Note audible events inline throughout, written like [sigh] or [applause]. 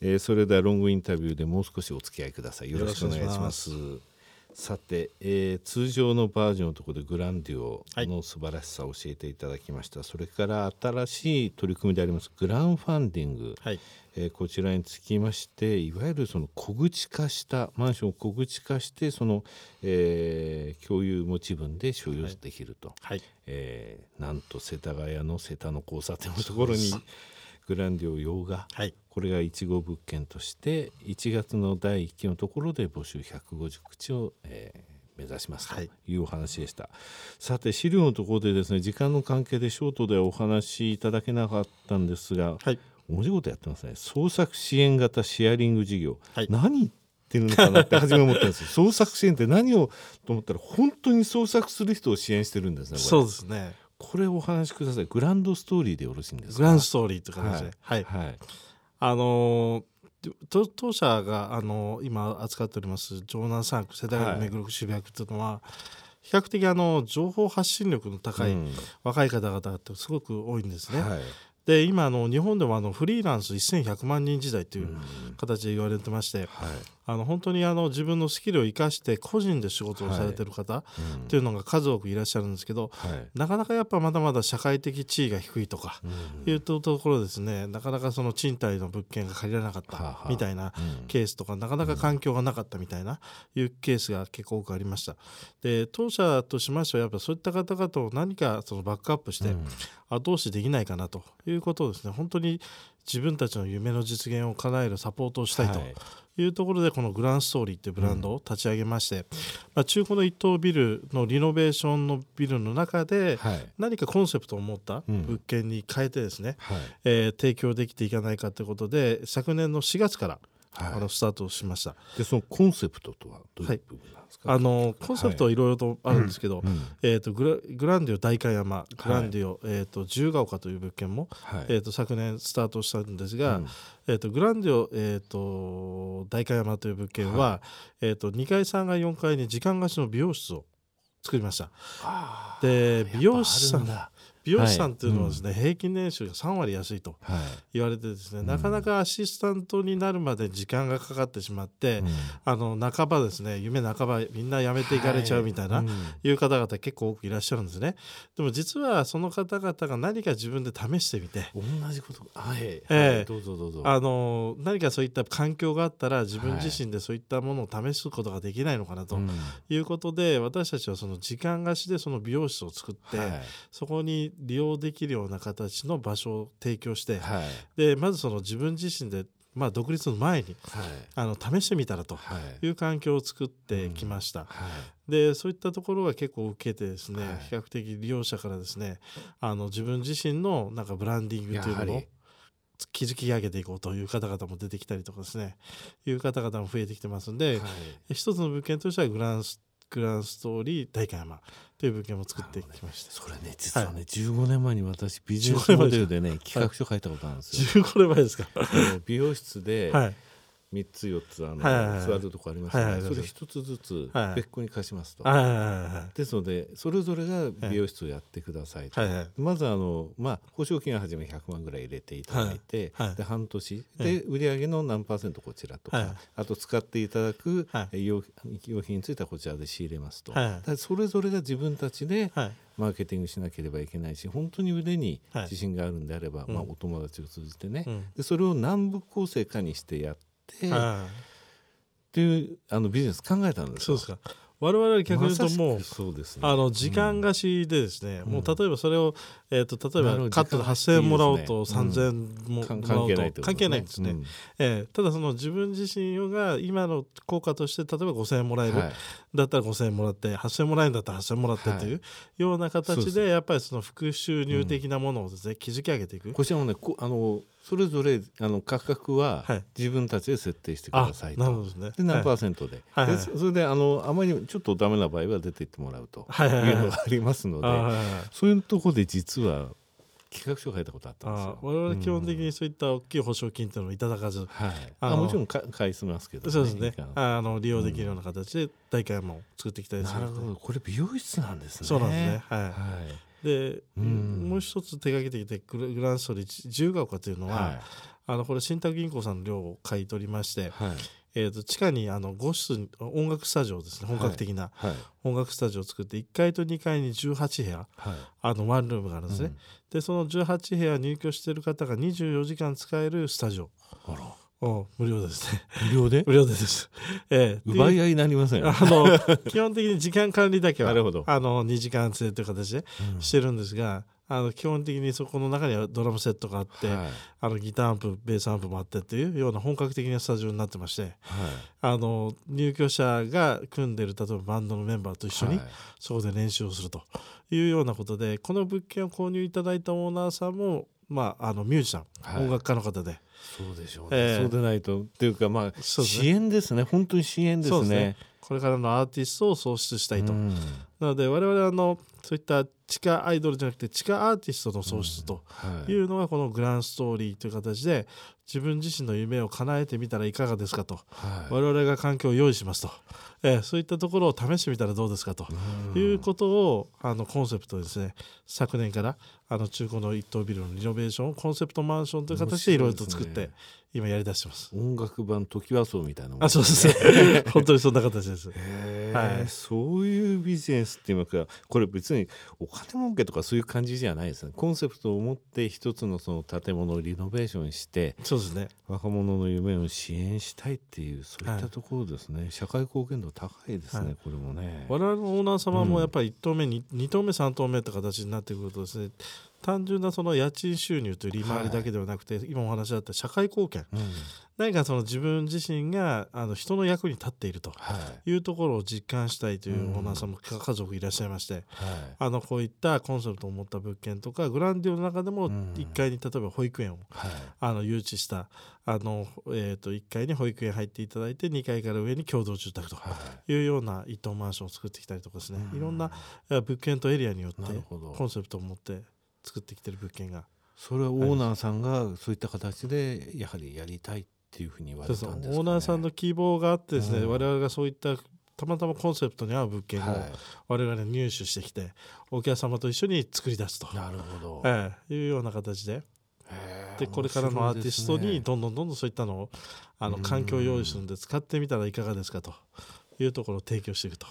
えー、それではロングインタビューでもう少しお付き合いください。よろしくお願いします。さて、えー、通常のバージョンのところでグランデュオの素晴らしさを教えていただきました、はい、それから新しい取り組みでありますグランファンディング、はい、えー、こちらにつきましていわゆるその小口化したマンションを小口化してその、えー、共有持ち分で所有できると、はい、えー、なんと世田谷の瀬田の交差点のところにグランディオ洋画、はい、これが1号物件として1月の第1期のところで募集150口を、えー、目指しますとい。うお話でした、はい、さて資料のところでですね時間の関係でショートでお話しいただけなかったんですが、はい、同じことやってますね。創作支援型シェアリング事業、はい、何言ってるのかなって初め思ったんです [laughs] 創作支援って何をと思ったら本当に創作する人を支援してるんですねそうですねこれお話しください。グランドストーリーでよろしいんですか？グランドストーリーって形で。はい、はい、あのー、当社が、あのー、今扱っております城南3区世田谷目黒区渋谷区というのは、比較的あの情報発信力の高い若い方々ってすごく多いんですね。はい、で今あの日本でもあのフリーランス1100万人時代という形で言われてまして、はい、あの本当にあの自分のスキルを生かして個人で仕事をされてる方っていうのが数多くいらっしゃるんですけど、はい、なかなかやっぱまだまだ社会的地位が低いとかいうところですね。なかなかその賃貸の物件が借りられなかったみたいなケースとかなかなか環境がなかったみたいないうケースが結構多くありました。で当社としましてはやっぱそういった方々を何かそのバックアップして後押しできないかなということをですね本当に自分たちの夢の実現を叶えるサポートをしたいとい。うところでこのグランストーリーっていうブランドを立ち上げまして、まあ、中古の一棟ビルのリノベーションのビルの中で何かコンセプトを持った物件に変えてですね、え提供できていかないかということで昨年の4月からあのスタートしました。でそのコンセプトとはどういう部分ですか？あのコンセプトはいろいろとあるんですけど、はい。うん。えーと、グラグランディオ代官山グランディオ、はい、えーと、自由が丘という物件も、はい、えーと、昨年スタートしたんですが、うん、えー、とグランディオ、えー、と代官山という物件は、えー、と2階3階4階に時間貸しの美容室を作りました。で美容師さん美容師さんっていうのはですね、平均年収が3割安いと言われてですね、はい、なかなかアシスタントになるまで時間がかかってしまって、うん、あの半ばですね夢半ばみんな辞めていかれちゃうみたいな、はい、いう方々結構多くいらっしゃるんですね。でも実はその方々が何か自分で試してみて同じこと。はい、えー、どうぞどうぞ。あの何かそういった環境があったら自分自身でそういったものを試すことができないのかなとい。うことで、私たちはその時間貸しでその美容室を作って、そこに利用できるような形の場所を提供して、はい、でまずその自分自身でまあ、独立の前に、はい、あの試してみたらとい。う環境を作ってきました。はい、でそういったところが結構受けてですね、はい、比較的利用者からですねあの自分自身のなんかブランディングというのを築き上げていこうという方々も出てきたりとかですねいう方々も増えてきてますんで、一つの物件としてはグランスグランストーリー代官山という物件も作ってきました、それね実はね、はい、15年前に私ビジネスモデルでね企画書書いたことあるんですよ。15年前ですか。美容室で、はい3つ4つあの、座るとこありますね、はいはい、それ1つずつ別個に貸しますと、ですのでそれぞれが美容室をやってくださいと、まずあの、まあ、保証金は初め100万ぐらい入れていただいて、はい、で半年。で売上の何パーセントこちらとか、あと使っていただく用用品についてはこちらで仕入れますと、それぞれが自分たちで、マーケティングしなければいけないし本当に腕に自信があるんであれば、まあ、お友達を通じてね、うん、でそれを南部構成化にしてやって、ってい。うあのビジネス考えたんですそうですか。我々逆に言うともうそうです、ね、あの時間貸しでですね、うん、もう例えばそれを、えーと、例えばカットで8,000円もらおうと3,000円もらおうと、うん、関係ないんですね、うん、えー、ただその自分自身が今の効果として例えば5,000円もらえる、はい、だったら5,000円もらって8,000円もらえるんだったら8,000円もらってというような形でやっぱりその副収入的なものをですね、築き上げていく。こちらもねあのそれぞれあの価格は自分たちで設定してくださいと、なるほどね、で何パーセントで。はい、でそれであのあまりちょっとダメな場合は出ていってもらうというのがありますので、そういうところで実は企画書を書いたことあったんですよ。我々基本的にそういった大きい保証金っていうのをいただかず、はい、あもちろんか返しますけど、ね、そうですね。あの利用できるような形で大会も作っていきたいです、ね、なるほど。これ美容室なんですね。そうなんですね。はい、はいで、うん、もう一つ手がけてきてグランストリー自由が丘というのは、はい。あのこれ信託銀行さんの寮を買い取りまして、はい、えー、と地下にあの5室音楽スタジオですね本格的な音楽スタジオを作って1階と2階に18部屋、はい、あのワンルームがあるんですね、うん、でその18部屋入居している方が24時間使えるスタジオ。あら無料ですね。無料で？無料でです。ええ。ー、奪い合いになりません、あの基本的に時間管理だけはあの2時間制という形でしてるんですが、あの基本的にそこの中にはドラムセットがあって、はい、あのギターアンプベースアンプもあってっていうような本格的なスタジオになってまして、はい、あの入居者が組んでる例えばバンドのメンバーと一緒にそこで練習をするというようなことでこの物件を購入いただいたオーナーさんも、まあ、あのミュージシャン、はい、音楽家の方で。そうでしょうね、えー、そうでないとっていうかまあ、支援ですね。本当に支援ですねこれからのアーティストを創出したいと、なので我々あのそういった地下アイドルじゃなくて地下アーティストの創出とい。うのがこのグランストーリーという形で自分自身の夢を叶えてみたらいかがですかと、はい、我々が環境を用意しますと、えー、そういったところを試してみたらどうですかと。いうことをあのコンセプトですね昨年からあの中古の一棟ビルのリノベーションコンセプトマンションという形でいろいろと作って今やりだしてます。音楽版トキワ荘みたいな、ね、あ、そうですね。[laughs] 本当にそんな形です。はい、そういうビジネスっていうか、これ別にお金儲けとかそういう感じじゃないですね。コンセプトを持って一つのその建物をリノベーションして、そうですね。若者の夢を支援したいっていうそういったところですね。はい、社会貢献度高いですね、はい、これもね。我々のオーナー様もやっぱり1棟目に、2棟目3棟目って形になってくるとですね。単純なその家賃収入という利回りだけではなくて、はい、今お話あった社会貢献、うん、何かその自分自身があの人の役に立っているとい。うところを実感したいというオーナーさん。も家族いらっしゃいまして、はい、あのこういったコンセプトを持った物件とかグランディオの中でも1階に例えば保育園を、はい、あの誘致したあの、えー、と1階に保育園入っていただいて2階から上に共同住宅とい。うような一棟マンションを作ってきたりとかですね、いろんな物件とエリアによってコンセプトを持って作ってきてる物件が。それはオーナーさんがそういった形でやはりやりたいっていうふうに言われたんですか、ね、オーナーさんの希望があってですね、うん、我々がそういったたまたまコンセプトに合う物件を我々入手してきて、お客様と一緒に作り出すと。なるほど、ええ、いうような形で。でこれからのアーティストにどんどんどんどんそういったのをあの環境を用意するんで使ってみたらいかがですかというところを提供していくと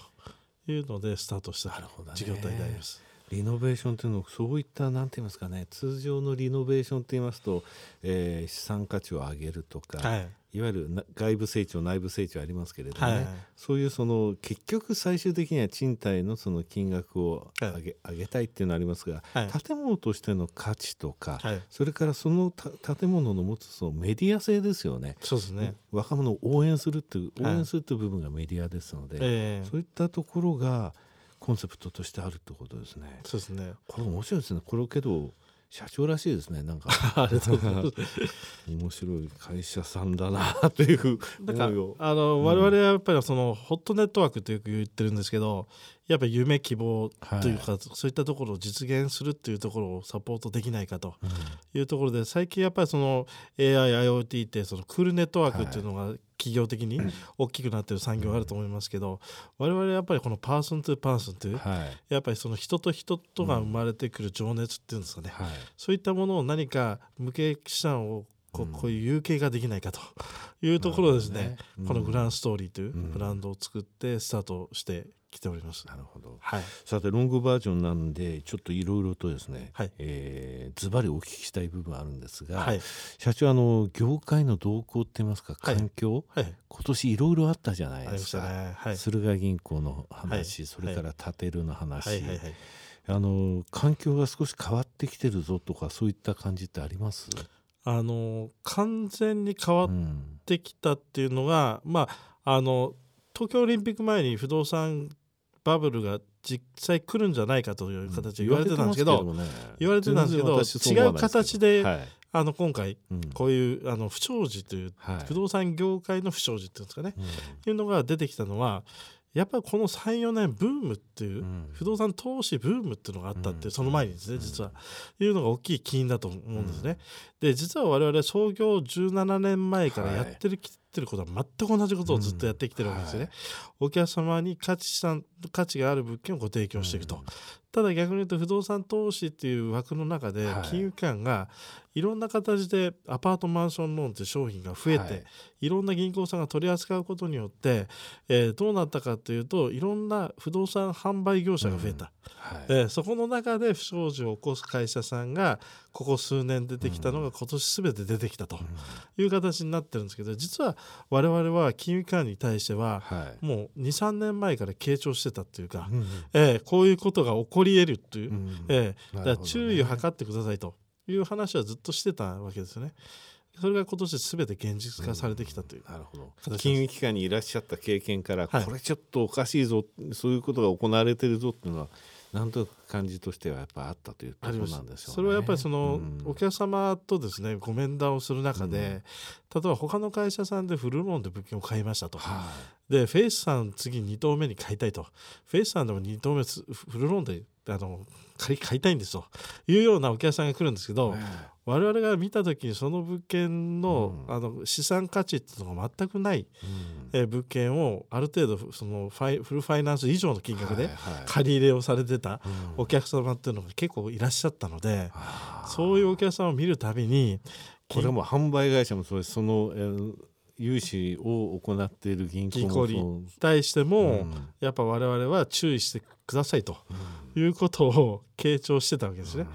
いうのでスタートした事業体であります。リノベーションというのはそういったなんて言いますかね通常のリノベーションと言いますと、えー、資産価値を上げるとか、はい、いわゆる外部成長内部成長ありますけれどもね、はい、そういうその結局最終的には賃貸のその金額を上げはい、上げたいっていうのはありますが、建物としての価値とか、それからその建物の持つそのメディア性ですよね。そうですね。若者を応援するっていう応援するという部分がメディアですので、えー、そういったところがコンセプトとしてあるってことですね。そうですね。これ面白いですね。これけど社長らしいですね。なんか [laughs] 面白い会社さんだなというなんかあの、うん、我々はやっぱりそのホットネットワークとよく言ってるんですけど、やっぱり夢希望というか、はい、そういったところを実現するっていうところをサポートできないかというところで、最近やっぱりその AIIoT ってそのクールネットワークっていうのが企業的に大きくなってる産業があると思いますけど、我々やっぱりこの person to person という、はい、やっぱりその人と人とが生まれてくる情熱っていうんですかね、はい、そういったものを何か無形資産をこうこういう有形ができないかというところですね、ね。うん、このグランストーリーというブランドを作ってスタートして来ております。なるほど。はい。さてロングバージョンなんでちょっといろいろとですね、はい、えー、ズバリお聞きしたい部分あるんですが、はい、社長あの業界の動向って言いますか環境、はい、今年いろいろあったじゃないですか。ね。はい、駿河銀行の話、それからタテルの話。はい。はい。はい。あの環境が少し変わってきてるぞとかそういった感じってあります？あの完全に変わってきたっていうのが、うん、まああの東京オリンピック前に不動産バブルが実際来るんじゃないかという形で言われてたんですけど、言われてたんですけど違う形で、はい、あの今回、こういうあの不祥事という、不動産業界の不祥事っていうんですかね、いうのが出てきたのはやっぱりこの34年ブームっていう、不動産投資ブームっていうのがあったって、その前にですね実は、いうのが大きい起因だと思うんですね。で実は我々創業17年前からやってる、ってることは全く同じことをずっとやってきてるわけですよね。うんはい、お客様に価値価値がある物件をご提供していくと。ただ逆に言うと不動産投資っていう枠の中で金融機関がいろんな形でアパートマンションローンって商品が増えて、はい、いろんな銀行さんが取り扱うことによって、えー、どうなったかというといろんな不動産販売業者が増えた、うん。はい、えー、そこの中で不祥事を起こす会社さんがここ数年出てきたのが今年全て出てきたという形になってるんですけど実は我々は金融機関に対しては、もう23年前から傾聴してたっていうか、うん、えー、こういうことが起こり得るという、うん、えー、だから注意を図ってくださいという話はずっとしてたわけですよね。それが今年すべて現実化されてきたという、うん、なるほど。金融機関にいらっしゃった経験から、はい、これちょっとおかしいぞそういうことが行われてるぞっていうのはなんと感じとしてはやっぱあったというところなんですよ、ね、それはやっぱりその、お客様とですねご面談をする中で、うん、例えば他の会社さんでフルローンで物件を買いましたと、はい、でフェイスさん次2棟目に買いたいと。フェイスさんでも2棟目フルローンであの借り買いたいんですというようなお客さんが来るんですけど、我々が見た時にその物件のうん、あの資産価値っていうのが全くない、うん、え物件をある程度そのファイフルファイナンス以上の金額で借り入れをされてたお客様っていうのが結構いらっしゃったので、うん、そういうお客様を見るたびにこれも販売会社もそうです。その、えー融資を行っている銀行に対しても、うん、やっぱ我々は注意してくださいということを傾聴してたわけですね。うん。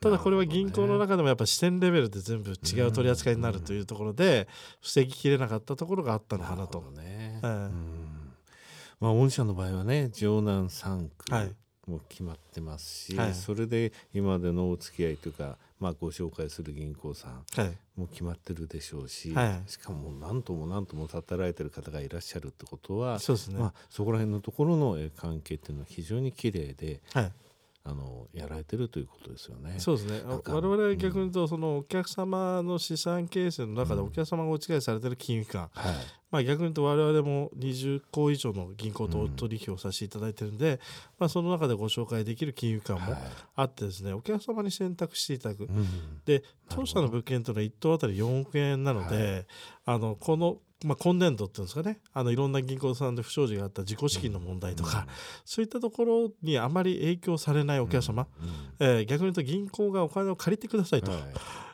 ただこれは銀行の中でもやっぱ視点レベルで全部違う取り扱いになるというところで防ぎきれなかったところがあったのかなと。ね。まあ、御社の場合はね城南3区も決まってますし、はい、それで今までのお付き合いというか、まあ、ご紹介する銀行さんも決まってるでしょうし、はい、しかも何とも何とも働いてる方がいらっしゃるってことはそうですね、まあ、そこら辺のところの関係っていうのは非常に綺麗で、はい、あのやられてるということですよね。そうですね。我々は逆に言うと、そのお客様の資産形成の中でお客様がお付き合いされてる金融機関、うんはい、まあ逆に言うと我々も20個以上の銀行と取引をさせていただいてるんで、うん、まあその中でご紹介できる金融機関もあってですね、お客様に選択していただく。うん、で当社の物件というのは1棟あたり4億円なので、はい、あのこのまあ、今年度っていうんですかね。あのいろんな銀行さんで不祥事があった自己資金の問題とか、うん、そういったところにあまり影響されないお客様、うん、えー、逆に言うと銀行がお金を借りてくださいと、はい、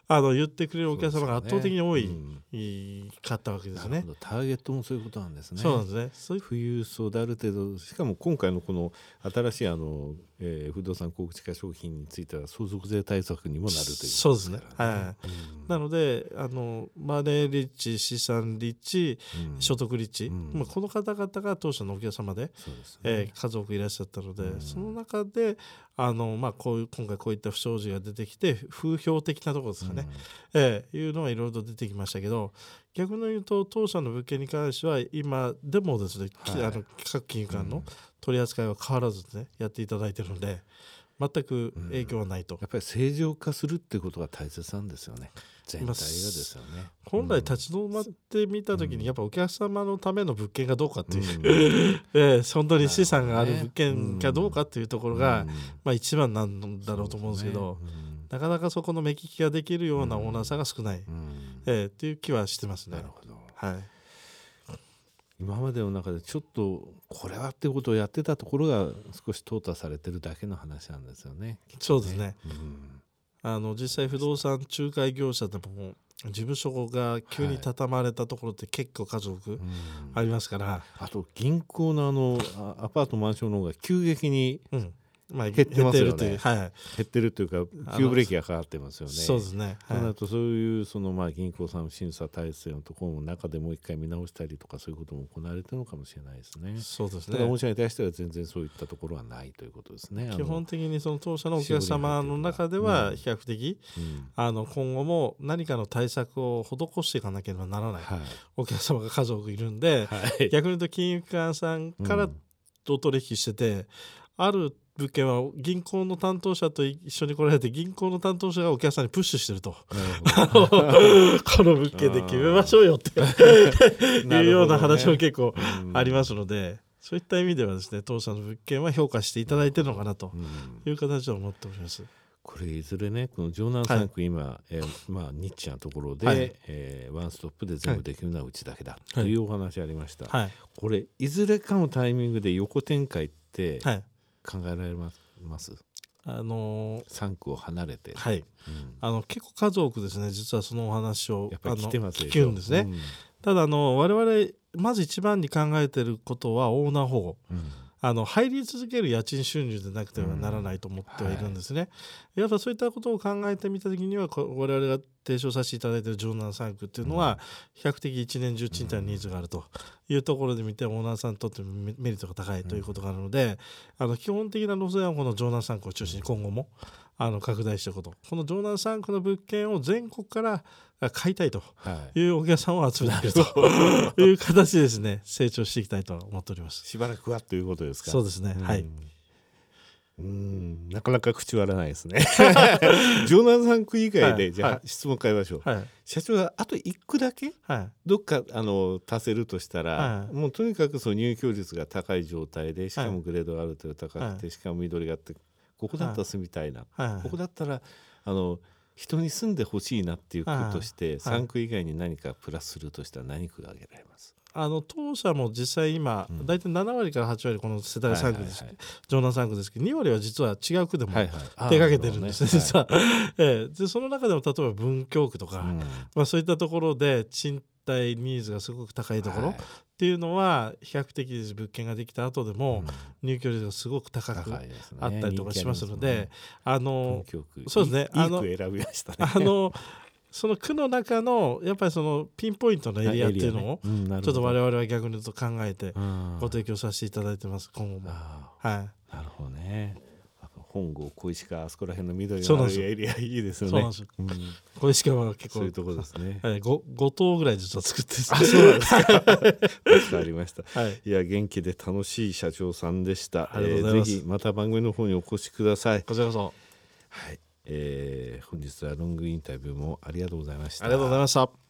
あの言ってくれるお客様が圧倒的に多い、ね、かったわけですね。ターゲットもそういうことなんですね。そうなんですね。そういう富裕層である程度しかも今回のこの新しいあの、えー、不動産高地化商品については相続税対策にもなるという、ね、そうですね。はい。うん、なのであのマネーリッチ資産リッチ、うん、所得リッチ、うん、まあこの方々が当初のお客様で、ですね、えー、家族いらっしゃったので、その中であのまあこういう今回こういった不祥事が出てきて風評的なところですかね。ね、えー、いうのがいろいろと出てきましたけど逆に言うと当社の物件に関しては今でもですね、はい、あの各金融機関の取り扱いは変わらずねやっていただいてるので全く影響はないと、うん、やっぱり正常化するっていうことが大切なんですよね。全体がですよね。本来立ち止まってみた時にやっぱお客様のための物件がどうかっていう、うん、[laughs] えー、本当に資産がある物件かどうかっていうところが、まあ、一番なんだろうと思うんですけど。なかなかそこの目利きができるようなオーナーさんが少ない、うん、えー、っていう気はしてますね。なるほど、はい、今までの中でちょっとこれはってことをやってたところが少し淘汰されてるだけの話なんですよね。ねそうですね、うん、あの実際不動産仲介業者でも事務所が急に畳まれたところって結構数多くありますから、はい、あと銀行のあのアパートマンションの方が急激に、うんまあ、減ってますよね。はい、減ってるというか急ブレーキがかかってますよね。そうですね。はい、そうとそういうそのまあ銀行さんの審査体制のところも中でもう一回見直したりとかそういうことも行われてるのかもしれないですね。そうですね。ただ御社に対しては全然そういったところはないということですね。基本的にその当社のお客様の中では比較的、うん、あの今後も何かの対策を施していかなければならない、はい、お客様が家族いるんで、はい、逆に言うと金融機関さんからお取引してて、ある物件は銀行の担当者と一緒に来られて銀行の担当者がお客さんにプッシュしてると。[laughs] この物件で決めましょうよって [laughs] いうような話も結構ありますので。そういった意味ではですね当社の物件は評価していただいてるのかなという形を思っております。これいずれねこの城南3区今、はい、えー、まあ、ニッチなところで、はい、えー、ワンストップで全部できるのはうちだけだ、とい。うお話ありました、はい、これいずれかのタイミングで横展開って考えられます、あのー、3区を離れて、はい、うん、あの結構数多くですね。実はそのお話をやっぱり来てます聞くんですね、うん、ただあの我々まず一番に考えてることはオーナー保護、うんあの入り続ける家賃収入でなくてはならないと思ってはいるんですね。うんはい、やっぱそういったことを考えてみた時には我々が提唱させていただいている城南3区っていうのは比較的一年中賃貸のニーズがあるというところで見てオーナーさんにとってメリットが高いということがあるので、あの基本的な路線はこの城南3区を中心に今後もあの拡大していくこと。この城南3区の物件を全国から買いたいと。い。うお客さんを集めていると。[laughs] いう形でですね成長していきたいと思っております。しばらくはということですか？そうですね。はい。うん。なかなか口割らないですね。[laughs] 城南3区以外で、はい、じゃあ、はい、質問変えましょう、はい、社長があと1区だけ、はい、どっかあの足せるとしたら、はい、もうとにかくその入居率が高い状態でしかもグレードがある程度高くて、しかも緑があってここだったら住みたいな、はい、ここだったらあの人に住んでほしいなっていう区として、はい、3区以外に何かプラスするとしたら何区が挙げられます？あの当社も実際今、うん、大体7割から8割この世代3区です、はいはい。はい、城南3区ですけど2割は実は違う区でも手掛けてるんですね、実は、[laughs] ええ、でその中でも例えば文京区とか、うん、まあ、そういったところで賃貸ニーズがすごく高いところっていうのは比較的物件ができた後でも入居率がすごく高くあったりとかしますので、あのそうですね。あのあのその区の中のやっぱりそのピンポイントのエリアっていうのをちょっと我々は逆に言うと考えてご提供させていただいてます今後も。はい、なるほどね本郷小石川あそこら辺の緑のあるエリアいいですよね。うん、小石川は結構そういうところですね。はい、五五島ぐらい実は作ってあそうなんですか。わかりました。はい、いや元気で楽しい社長さんでした。ありがとうございます。えー、ぜひまた番組の方にお越しください。こちらこそ。はい。えー、本日はロングインタビューもありがとうございました。ありがとうございました。